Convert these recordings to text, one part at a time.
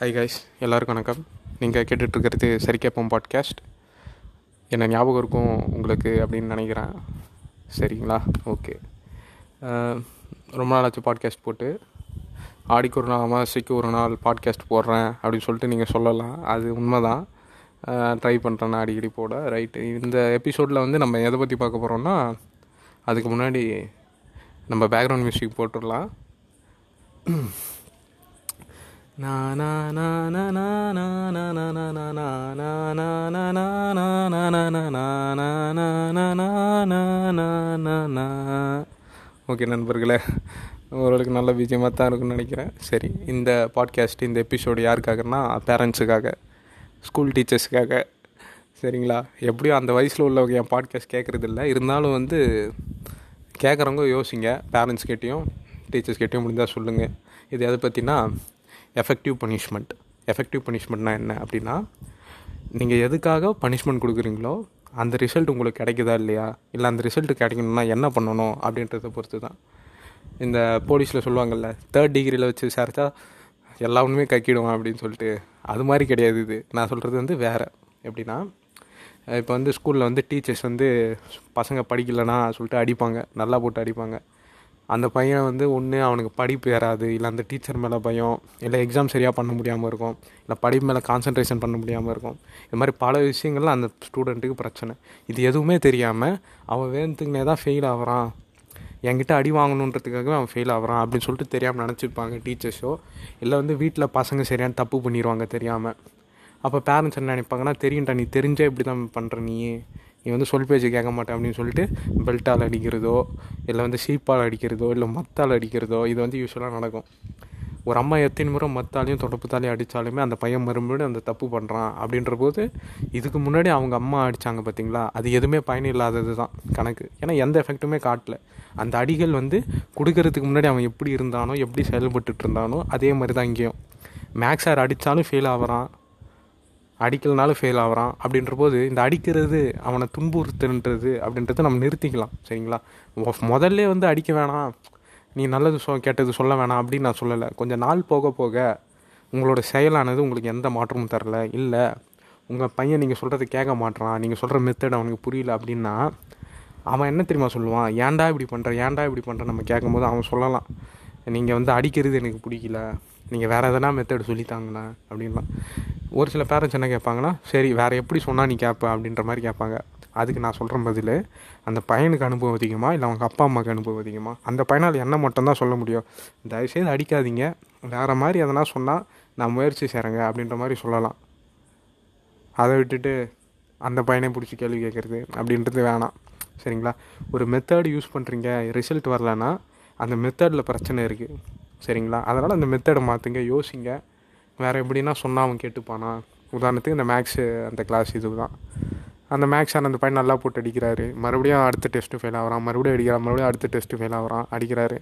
Hi guys எல்லாருக்கும் வணக்கம். நீங்கள் கேட்டுட்ருக்கிறது சரி கேட்போம் பாட்காஸ்ட் என்ன ஞாபகம் இருக்கும் உங்களுக்கு அப்படின்னு நினைக்கிறேன். சரிங்களா? ஓகே ரொம்ப நாள் ஆச்சு பாட்காஸ்ட் போட்டு. ஆடிக்கு ஒரு நாள் அமாவாசைக்கு ஒரு நாள் பாட்காஸ்ட் போடுறேன் அப்படின்னு சொல்லிட்டு நீங்கள் சொல்லலாம். அது உண்மை தான் ட்ரை பண்ணுறேன் நான் அடிக்கடி போட. ரைட்டு இந்த எபிசோடில் வந்து நம்ம எதை பற்றி பார்க்க போகிறோம்னா அதுக்கு முன்னாடி நம்ம பேக்ரவுண்ட் மியூசிக் போட்டுடலாம். ஓகே நண்பர்களே ஓரளவுக்கு நல்ல விஜயமாக தான் இருக்குன்னு நினைக்கிறேன் சரி இந்த பாட்காஸ்ட் இந்த எபிசோடு யாருக்காகன்னா பேரண்ட்ஸுக்காக ஸ்கூல் டீச்சர்ஸுக்காக சரிங்களா எப்படியும் அந்த வயசில் உள்ளவங்க என் பாட்காஸ்ட் கேட்குறது இல்லை இருந்தாலும் வந்து கேட்குறவங்க யோசிங்க பேரண்ட்ஸ் கிட்டேயும் டீச்சர்ஸ் கிட்டேயும் முடிஞ்சால் சொல்லுங்கள் இது எதை பற்றினா எஃபெக்டிவ் பனிஷ்மெண்ட் எஃபெக்டிவ் பனிஷ்மெண்ட்னா என்ன அப்படின்னா நீங்கள் எதுக்காக பனிஷ்மெண்ட் கொடுக்குறீங்களோ அந்த ரிசல்ட் உங்களுக்கு கிடைக்குதா இல்லையா? இல்லை அந்த ரிசல்ட் கிடைக்கணும்னா என்ன பண்ணணும் அப்படின்றத பொறுத்து தான் இந்த போலீஸில் சொல்லுவாங்கள்ல தேர்ட் டிகிரியில் வச்சு விசாரித்தா எல்லா ஒன்றுமே கக்கிடுவான் அப்படின்னு சொல்லிட்டு. அது மாதிரி கிடையாது இது. நான் சொல்கிறது வந்து வேறு. எப்படின்னா இப்போ வந்து ஸ்கூலில் வந்து டீச்சர்ஸ் வந்து பசங்க படிக்கலைன்னா சொல்லிட்டு அடிப்பாங்க. நல்லா போட்டு அடிப்பாங்க. அந்த பையன் வந்து ஒன்று அவனுக்கு படிப்பு ஏறாது இல்லை அந்த டீச்சர் மேலே பயம் இல்லை எக்ஸாம் சரியாக பண்ண முடியாமல் இருக்கும் இல்லை படிப்பு மேலே கான்சன்ட்ரேஷன் பண்ண முடியாமல் இருக்கும். இது மாதிரி பல விஷயங்கள்ல அந்த ஸ்டூடெண்ட்டுக்கு பிரச்சனை. இது எதுவுமே தெரியாமல் அவன் வேணுத்துக்குனே தான் ஃபெயில் ஆகிறான். என்கிட்ட அடி வாங்கணுன்றதுக்காகவே அவன் ஃபெயில் ஆகிறான் அப்படின்னு சொல்லிட்டு தெரியாமல் நினச்சிருப்பாங்க டீச்சர்ஸோ இல்லை வந்து வீட்டில் பசங்க சரியான தப்பு பண்ணிடுவாங்க தெரியாமல் அப்போ பேரண்ட்ஸ் என்ன நினைப்பாங்கன்னா தெரியும்டா நீ தெரிஞ்சே இப்படி தான் பண்ணுற நீ. நீ வந்து சொல் பேச்சு கேட்க மாட்டேன் அப்படின்னு சொல்லிட்டு பெல்ட்டால் அடிக்கிறதோ இல்லை வந்து சீப்பால் அடிக்கிறதோ இல்லை மத்தால் அடிக்கிறதோ இது வந்து யூஸ்வலாக நடக்கும். ஒரு அம்மா எத்தனை முறை மத்தாலையும் தொடப்புத்தாலையும் அடித்தாலுமே அந்த பையன் மறுபடியும் அந்த தப்பு பண்ணுறான் அப்படின்ற போது இதுக்கு முன்னாடி அவங்க அம்மா அடித்தாங்க பார்த்தீங்களா? அது எதுவுமே பயன் இல்லாதது தான் கணக்கு. ஏன்னா எந்த எஃபெக்ட்டுமே காட்டல. அந்த அடிகள் வந்து கொடுக்கறதுக்கு முன்னாடி அவன் எப்படி இருந்தானோ எப்படி செயல்பட்டு இருந்தானோ அதே மாதிரி தான் இங்கேயும். மேக்ஸ் சார் அடித்தாலும் ஃபெயில் ஆகிறான் அடிக்கலனாலும் ஃபெயில் ஆகிறான். அப்படின்ற போது இந்த அடிக்கிறது அவனை துன்புறுத்துன்றது அப்படின்றத நம்ம நிறுத்திக்கலாம். சரிங்களா? முதல்ல வந்து அடிக்க வேணாம். நீ நல்லது சொ கெட்டது சொல்ல வேணாம் அப்படின்னு நான் சொல்லலை. கொஞ்சம் நாள் போக போக உங்களோட செயலானது உங்களுக்கு எந்த மாற்றமும் தரல. இல்லை உங்கள் பையன் நீங்கள் சொல்கிறது கேட்க மாட்டான் நீங்கள் சொல்கிற மெத்தட் அவனுக்கு புரியல அப்படின்னா அவன் என்ன தெரியுமா சொல்லுவான்? ஏன்டா இப்படி பண்ணுற ஏன்டா இப்படி பண்ணுற நம்ம கேட்கும்போது அவன் சொல்லலாம். நீங்கள் வந்து அடிக்கிறது எனக்கு பிடிக்கல. நீங்கள் வேறு எதனா மெத்தட் சொல்லித்தாங்கண்ணா அப்படின்லாம். ஒரு சில பேரண்ட்ஸ் என்ன கேட்பாங்கன்னா சரி வேறு எப்படி சொன்னால் நீ கேட்ப அப்படின்ற மாதிரி கேட்பாங்க. அதுக்கு நான் சொல்கிற பதில் அந்த பையனுக்கு அனுபவம் அதிகமாக இல்லை அவங்க அப்பா அம்மாவுக்கு அனுபவம் அதிகமாக அந்த பையனால் என்ன மட்டும்தான் சொல்ல முடியும். தயவுசெய்து அடிக்காதீங்க. வேறு மாதிரி எதனா சொன்னால் நான் முயற்சி செய்கிறேங்க அப்படின்ற மாதிரி சொல்லலாம். அதை விட்டுட்டு அந்த பையனை பிடிச்சி கேள்வி கேட்குறது அப்படின்றது வேணாம். சரிங்களா? ஒரு மெத்தட் யூஸ் பண்ணுறீங்க ரிசல்ட் வரலன்னா அந்த மெத்தடில் பிரச்சனை இருக்குது சரிங்களா? அதனால் அந்த மெத்தடை மாற்றுங்க யோசிங்க. வேறு எப்படின்னா சொன்னால் அவன் கேட்டுப்பானா? உதாரணத்துக்கு இந்த மேக்ஸு அந்த கிளாஸ் இது தான் அந்த மேக்ஸ் அந்த பையன் நல்லா போட்டு அடிக்கிறாரு. மறுபடியும் அடுத்த டெஸ்ட்டு ஃபெயில் ஆகிறான். மறுபடியும் அடிக்கிறான். மறுபடியும் அடுத்த டெஸ்ட்டு ஃபெயில் ஆகிறான். அடிக்கிறாரு.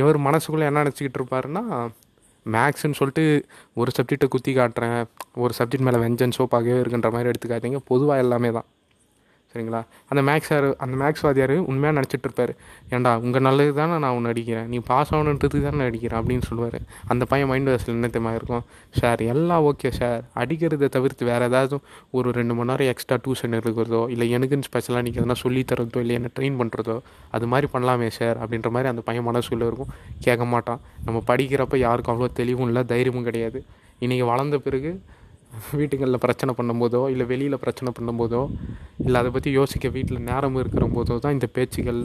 இவர் மனசுக்குள்ளே என்ன நினச்சிக்கிட்டு இருப்பாருன்னா மேக்ஸ்ன்னு சொல்லிட்டு ஒரு சப்ஜெக்டை குத்தி காட்டுறேன். ஒரு சப்ஜெக்ட் மேலே வெஞ்சன்ஸோ பகையோ இருக்குன்ற மாதிரி எடுத்துக்காதீங்க. பொதுவாக எல்லாமே தான். சரிங்களா? அந்த மேக்ஸ் சார் அந்த மேக்ஸ் வாத்தியார் உண்மையாக நினச்சிட்டு இருப்பார் ஏன்டா உங்கள் நல்லது தானே நான் ஒன்று அடிக்கிறேன். நீ பாஸ் ஆகணுன்றதுக்கு தானே அடிக்கிறேன் அப்படின்னு சொல்லுவார். அந்த பையன் மைண்ட் வாஷில் என்னத்தமாக இருக்கும். சார் எல்லாம் ஓகே சார் அடிக்கிறத தவிர்த்து வேறு ஏதாவது ஒரு ரெண்டு மணி நேரம் எக்ஸ்ட்ரா டியூஷன் இருக்கிறதோ இல்லை எனக்குன்னு ஸ்பெஷலாக நீங்கள் எதனா சொல்லி தரதோ இல்லை என்ன ட்ரெயின் பண்ணுறதோ அது மாதிரி பண்ணலாமே சார் அப்படின்ற மாதிரி அந்த பையன் மனசுக்குள்ளே இருக்கும். கேட்க மாட்டான். நம்ம படிக்கிறப்ப யாருக்கும் அவ்வளோ தெளிவும் இல்லை தைரியமும் கிடையாது. இன்றைக்கி வளர்ந்த பிறகு வீட்டுகளில் பிரச்சனை பண்ணும்போதோ இல்லை வெளியில் பிரச்சனை பண்ணும்போதோ இல்லை அதை பற்றி யோசிக்க வீட்டில் நேரம் இருக்கிற போதோ தான் இந்த பேச்சுகள்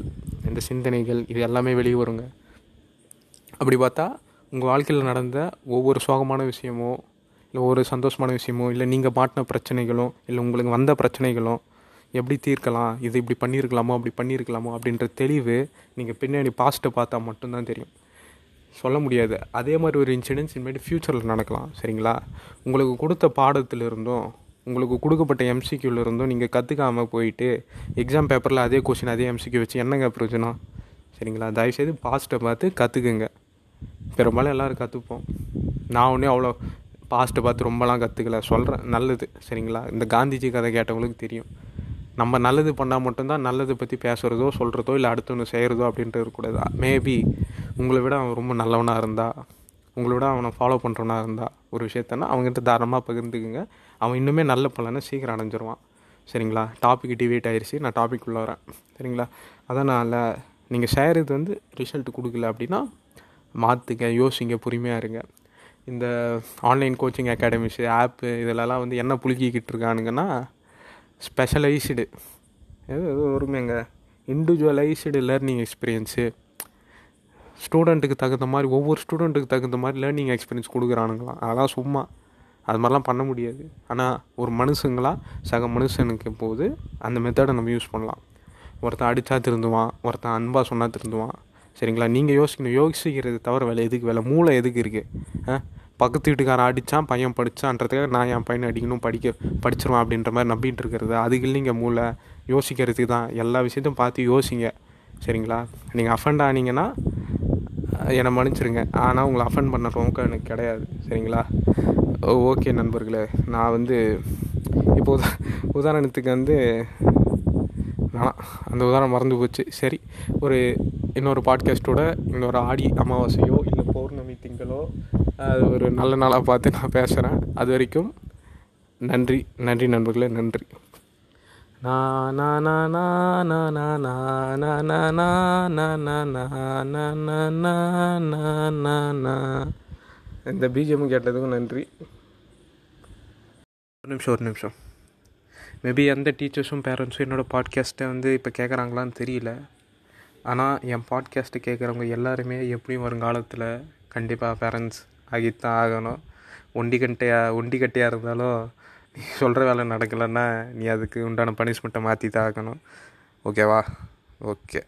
இந்த சிந்தனைகள் இது எல்லாமே வெளியே வருங்க. அப்படி பார்த்தா உங்கள் வாழ்க்கையில் நடந்த ஒவ்வொரு சோகமான விஷயமோ இல்லை ஒரு சந்தோஷமான விஷயமோ இல்லை நீங்கள் மாட்டின பிரச்சனைகளோ இல்லை உங்களுக்கு வந்த பிரச்சனைகளோ எப்படி தீர்க்கலாம் இது இப்படி பண்ணியிருக்கலாமோ அப்படி பண்ணியிருக்கலாமோ அப்படின்ற தெளிவு நீங்கள் பின்னாடி பாஸ்ட்டை பார்த்தா மட்டும்தான் தெரியும். சொல்ல முடியாது. அதே மாதிரி ஒரு இன்சிடென்ட்ஸ் இனிமேட்டு ஃப்யூச்சரில் நடக்கலாம். சரிங்களா? உங்களுக்கு கொடுத்த பாடத்திலிருந்தும் உங்களுக்கு கொடுக்கப்பட்ட எம்சிக்யூவில் இருந்தும் நீங்கள் கற்றுக்காமல் போயிட்டு எக்ஸாம் பேப்பரில் அதே கொஷின் அதே எம்சிக்யூ வச்சு என்னங்க பிரயோஜனம்? சரிங்களா? தயவுசெய்து பாஸ்ட்டை பார்த்து கற்றுக்குங்க பெரும்பாலும் எல்லோரும் கற்றுப்போம் நான் ஒன்றே அவ்வளோ பாஸ்ட்டை பார்த்து ரொம்பலாம் கற்றுக்கல சொல்கிறேன் நல்லது. சரிங்களா? இந்த காந்திஜி கதை கேட்டவங்களுக்கு தெரியும். நம்ம நல்லது பண்ணால் மட்டும்தான் நல்லதை பற்றி பேசுகிறதோ சொல்கிறதோ இல்லை அடுத்தவனு செய்கிறதோ அப்படின்ட்டு இருக்கக்கூடாது. மேபி உங்களை விட அவன் ரொம்ப நல்லவனாக இருந்தால் உங்களை விட அவனை ஃபாலோ பண்ணுறவனாக இருந்தால் ஒரு விஷயத்தனா அவங்ககிட்ட தாராளமாக பகிர்ந்துக்குங்க அவன் இன்னுமே நல்ல பலனை சீக்கிரம் அடைஞ்சிருவான் சரிங்களா டாபிக் டிவேட் ஆயிடுச்சு நான் டாபிக் உள்ளே வரேன் சரிங்களா அதனால் நீங்கள் செய்கிறது வந்து ரிசல்ட் கொடுக்கல அப்படின்னா மாற்றுங்க யோசிங்க பொறுமையாக இருங்க இந்த ஆன்லைன் கோச்சிங் அகாடமிஸு ஆப்பு இதிலலாம் வந்து என்ன புழுக்கிக்கிட்டு இருக்கானுங்கன்னா ஸ்பெஷலைஸ்டு எது எது வருமேங்க இண்டிவிஜுவலைஸ்டு லேர்னிங் எக்ஸ்பீரியன்ஸு ஸ்டூடெண்ட்டுக்கு தகுந்த மாதிரி ஒவ்வொரு ஸ்டூடெண்ட்டுக்கு தகுந்த மாதிரி லேர்னிங் எக்ஸ்பீரியன்ஸ் கொடுக்குறானுங்களாம் அதெல்லாம் சும்மா. அது மாதிரிலாம் பண்ண முடியாது. ஆனால் ஒரு மனுஷங்களா சக மனுஷனுக்கு போது அந்த மெத்தடை நம்ம யூஸ் பண்ணலாம். ஒருத்தன் அடித்தா திருந்துவான் ஒருத்தன் அன்பாக சொன்னால் திருந்துவான். சரிங்களா? நீங்கள் யோசிக்கணும். யோசிக்கிறது தவிர வேலை எதுக்கு? வேலை மூளை எதுக்கு இருக்குது பக்கத்து வீட்டுக்காரன் அடித்தான் பையன் படித்தான்றதுக்காக நான் என் பையனை அடிக்கணும் படிக்க படிச்சிருவான் அப்படின்ற மாதிரி நம்பிட்டு இருக்கிறது. அதுக்கு இல்லைங்க மூளை. யோசிக்கிறதுக்கு தான். எல்லா விஷயத்தையும் பார்த்து யோசிங்க. சரிங்களா? நீங்கள் அஃபண்ட் ஆனீங்கன்னா என்னை மன்னிச்சிருங்க. ஆனால் உங்களை அஃபண்ட் பண்ண நோக்கம் எனக்கு கிடையாது. சரிங்களா? ஓகே நண்பர்களே. நான் வந்து இப்போ உதா உதாரணத்துக்கு வந்து வேணாம் அந்த உதாரணம் மறந்து போச்சு. சரி ஒரு இன்னொரு பாட்காஸ்ட்டோட இன்னொரு ஆடி அமாவாசையோ இல்லை பௌர்ணமி திங்களோ அது ஒரு நல்ல நாளாக பார்த்து நான் பேசுகிறேன் அது வரைக்கும் நன்றி நன்றி நண்பர்களே நன்றி. இந்த பிஜிஎம் கேட்டதுக்கும் நன்றி ஒரு நிமிஷம் ஒரு நிமிஷம் மேபி எந்த டீச்சர்ஸும் பேரண்ட்ஸும் என்னோடய பாட்காஸ்ட்டை வந்து இப்போ கேட்குறாங்களான்னு தெரியல ஆனால் என் பாட்காஸ்ட்டை கேட்குறவங்க எல்லாருமே எப்படியும் வருங்காலத்தில் கண்டிப்பாக பேரண்ட்ஸ் ஆகித்தான் ஆகணும் ஒண்டி கட்டையாக ஒண்டி கட்டையாக இருந்தாலும் நீ சொல்கிற வேலை நடக்கலைன்னா நீ அதுக்கு உண்டான பனிஷ்மெண்ட்டை மாற்றி தான் ஆகணும் ஓகேவா ஓகே